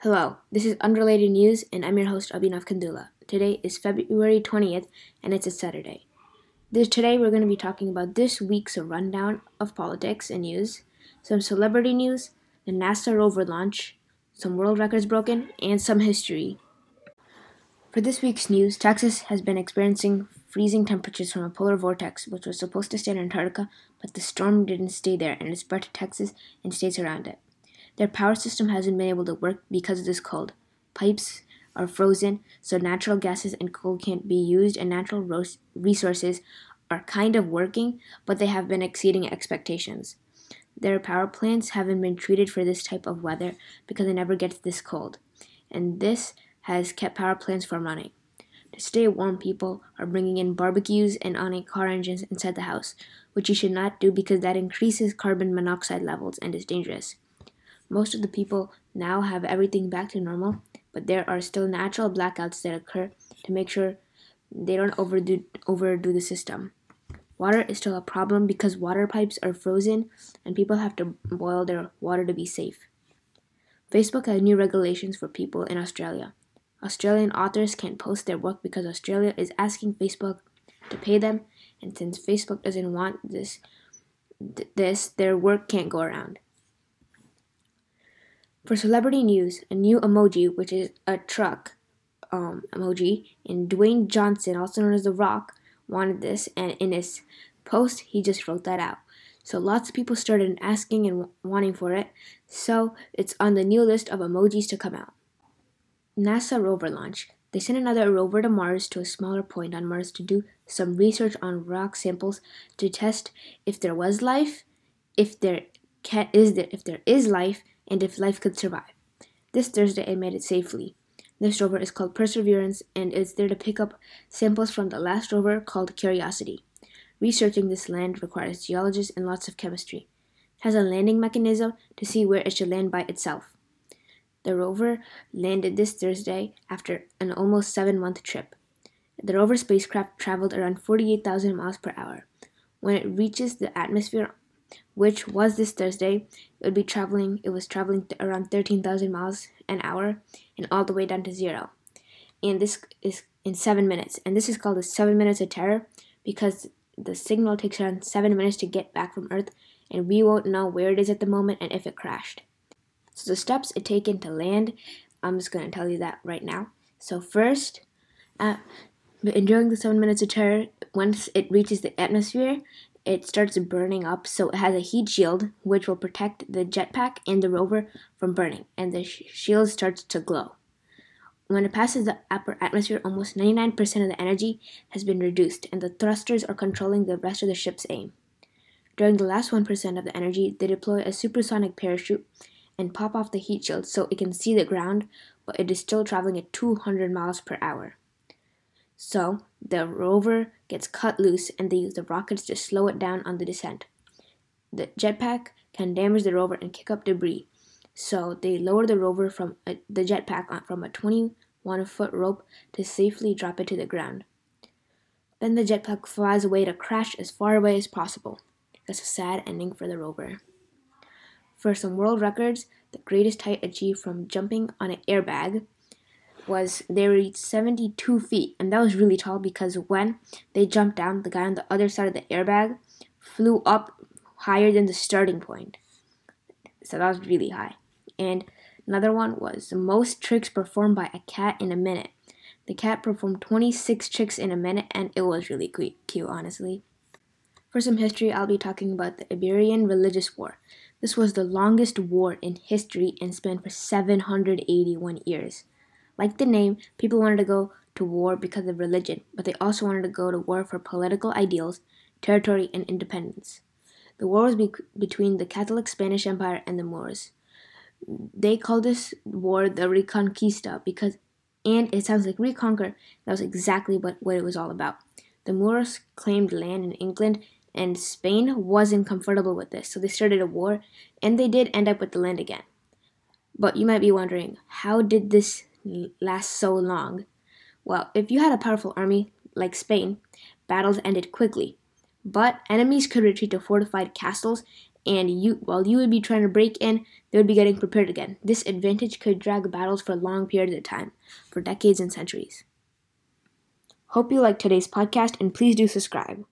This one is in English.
Hello, this is Unrelated News, and I'm your host Abhinav Kandula. Today is February 20th, and it's a Saturday. This today we're going to be talking about this week's rundown of politics and news, some celebrity news, the NASA rover launch, some world records broken, and some history. For this week's news, Texas has been experiencing freezing temperatures from a polar vortex, which was supposed to stay in Antarctica, but the storm didn't stay there and it spread to Texas and states around it. Their power system hasn't been able to work because of this cold. Pipes are frozen, so natural gases and coal can't be used, and natural ro- resources are kind of working, but they have been exceeding expectations. Their power plants haven't been treated for this type of weather because it never gets this cold, and this has kept power plants from running. To stay warm, people are bringing in barbecues and on a car engines inside the house, which you should not do because that increases carbon monoxide levels and is dangerous. Most of the people now have everything back to normal, but there are still natural blackouts that occur to make sure they don't overdo, overdo the system. Water is still a problem because water pipes are frozen and people have to boil their water to be safe. Facebook has new regulations for people in Australia. Australian authors can't post their work because Australia is asking Facebook to pay them, and since Facebook doesn't want this, th- this their work can't go around. For celebrity news, a new emoji, which is a truck um, emoji, and Dwayne Johnson, also known as The Rock, wanted this, and in his post, he just wrote that out. So lots of people started asking and wanting for it, so it's on the new list of emojis to come out. NASA rover launch. They sent another rover to Mars to a smaller point on Mars to do some research on rock samples to test if there was life, if there is there, if there is life, and if life could survive. This Thursday, it made it safely. This rover is called Perseverance and is there to pick up samples from the last rover called Curiosity. Researching this land requires geologists and lots of chemistry. It has a landing mechanism to see where it should land by itself. The rover landed this Thursday after an almost seven month trip. The rover spacecraft traveled around 48,000 miles per hour. When it reaches the atmosphere which was this Thursday. It would be traveling. It was traveling around 13,000 miles an hour and all the way down to zero. And this is in seven minutes. And this is called the seven minutes of terror because the signal takes around seven minutes to get back from Earth, and we won't know where it is at the moment and if it crashed. So the steps it taken to land, I'm just going to tell you that right now. So first, uh, during the seven minutes of terror, once it reaches the atmosphere, it starts burning up, so it has a heat shield which will protect the jetpack and the rover from burning, and the sh- shield starts to glow. When it passes the upper atmosphere, almost 99% of the energy has been reduced, and the thrusters are controlling the rest of the ship's aim. During the last 1% of the energy, they deploy a supersonic parachute and pop off the heat shield so it can see the ground, but it is still traveling at 200 miles per hour. So, the rover gets cut loose and they use the rockets to slow it down on the descent. The jetpack can damage the rover and kick up debris, so they lower the rover from a, the jetpack from a 21 foot rope to safely drop it to the ground. Then the jetpack flies away to crash as far away as possible. That's a sad ending for the rover. For some world records, the greatest height achieved from jumping on an airbag was they reached 72 feet, and that was really tall because when they jumped down, the guy on the other side of the airbag flew up higher than the starting point. So that was really high. And another one was the most tricks performed by a cat in a minute. The cat performed 26 tricks in a minute, and it was really cute, honestly. For some history, I'll be talking about the Iberian Religious War. This was the longest war in history and spanned for 781 years. Like the name, people wanted to go to war because of religion, but they also wanted to go to war for political ideals, territory, and independence. The war was be- between the Catholic Spanish Empire and the Moors. They called this war the Reconquista because, and it sounds like reconquer, that was exactly what, what it was all about. The Moors claimed land in England, and Spain wasn't comfortable with this, so they started a war, and they did end up with the land again. But you might be wondering, how did this last so long? Well, if you had a powerful army like Spain, battles ended quickly. But enemies could retreat to fortified castles and you while you would be trying to break in, they would be getting prepared again. This advantage could drag battles for long periods of time, for decades and centuries. Hope you liked today's podcast and please do subscribe.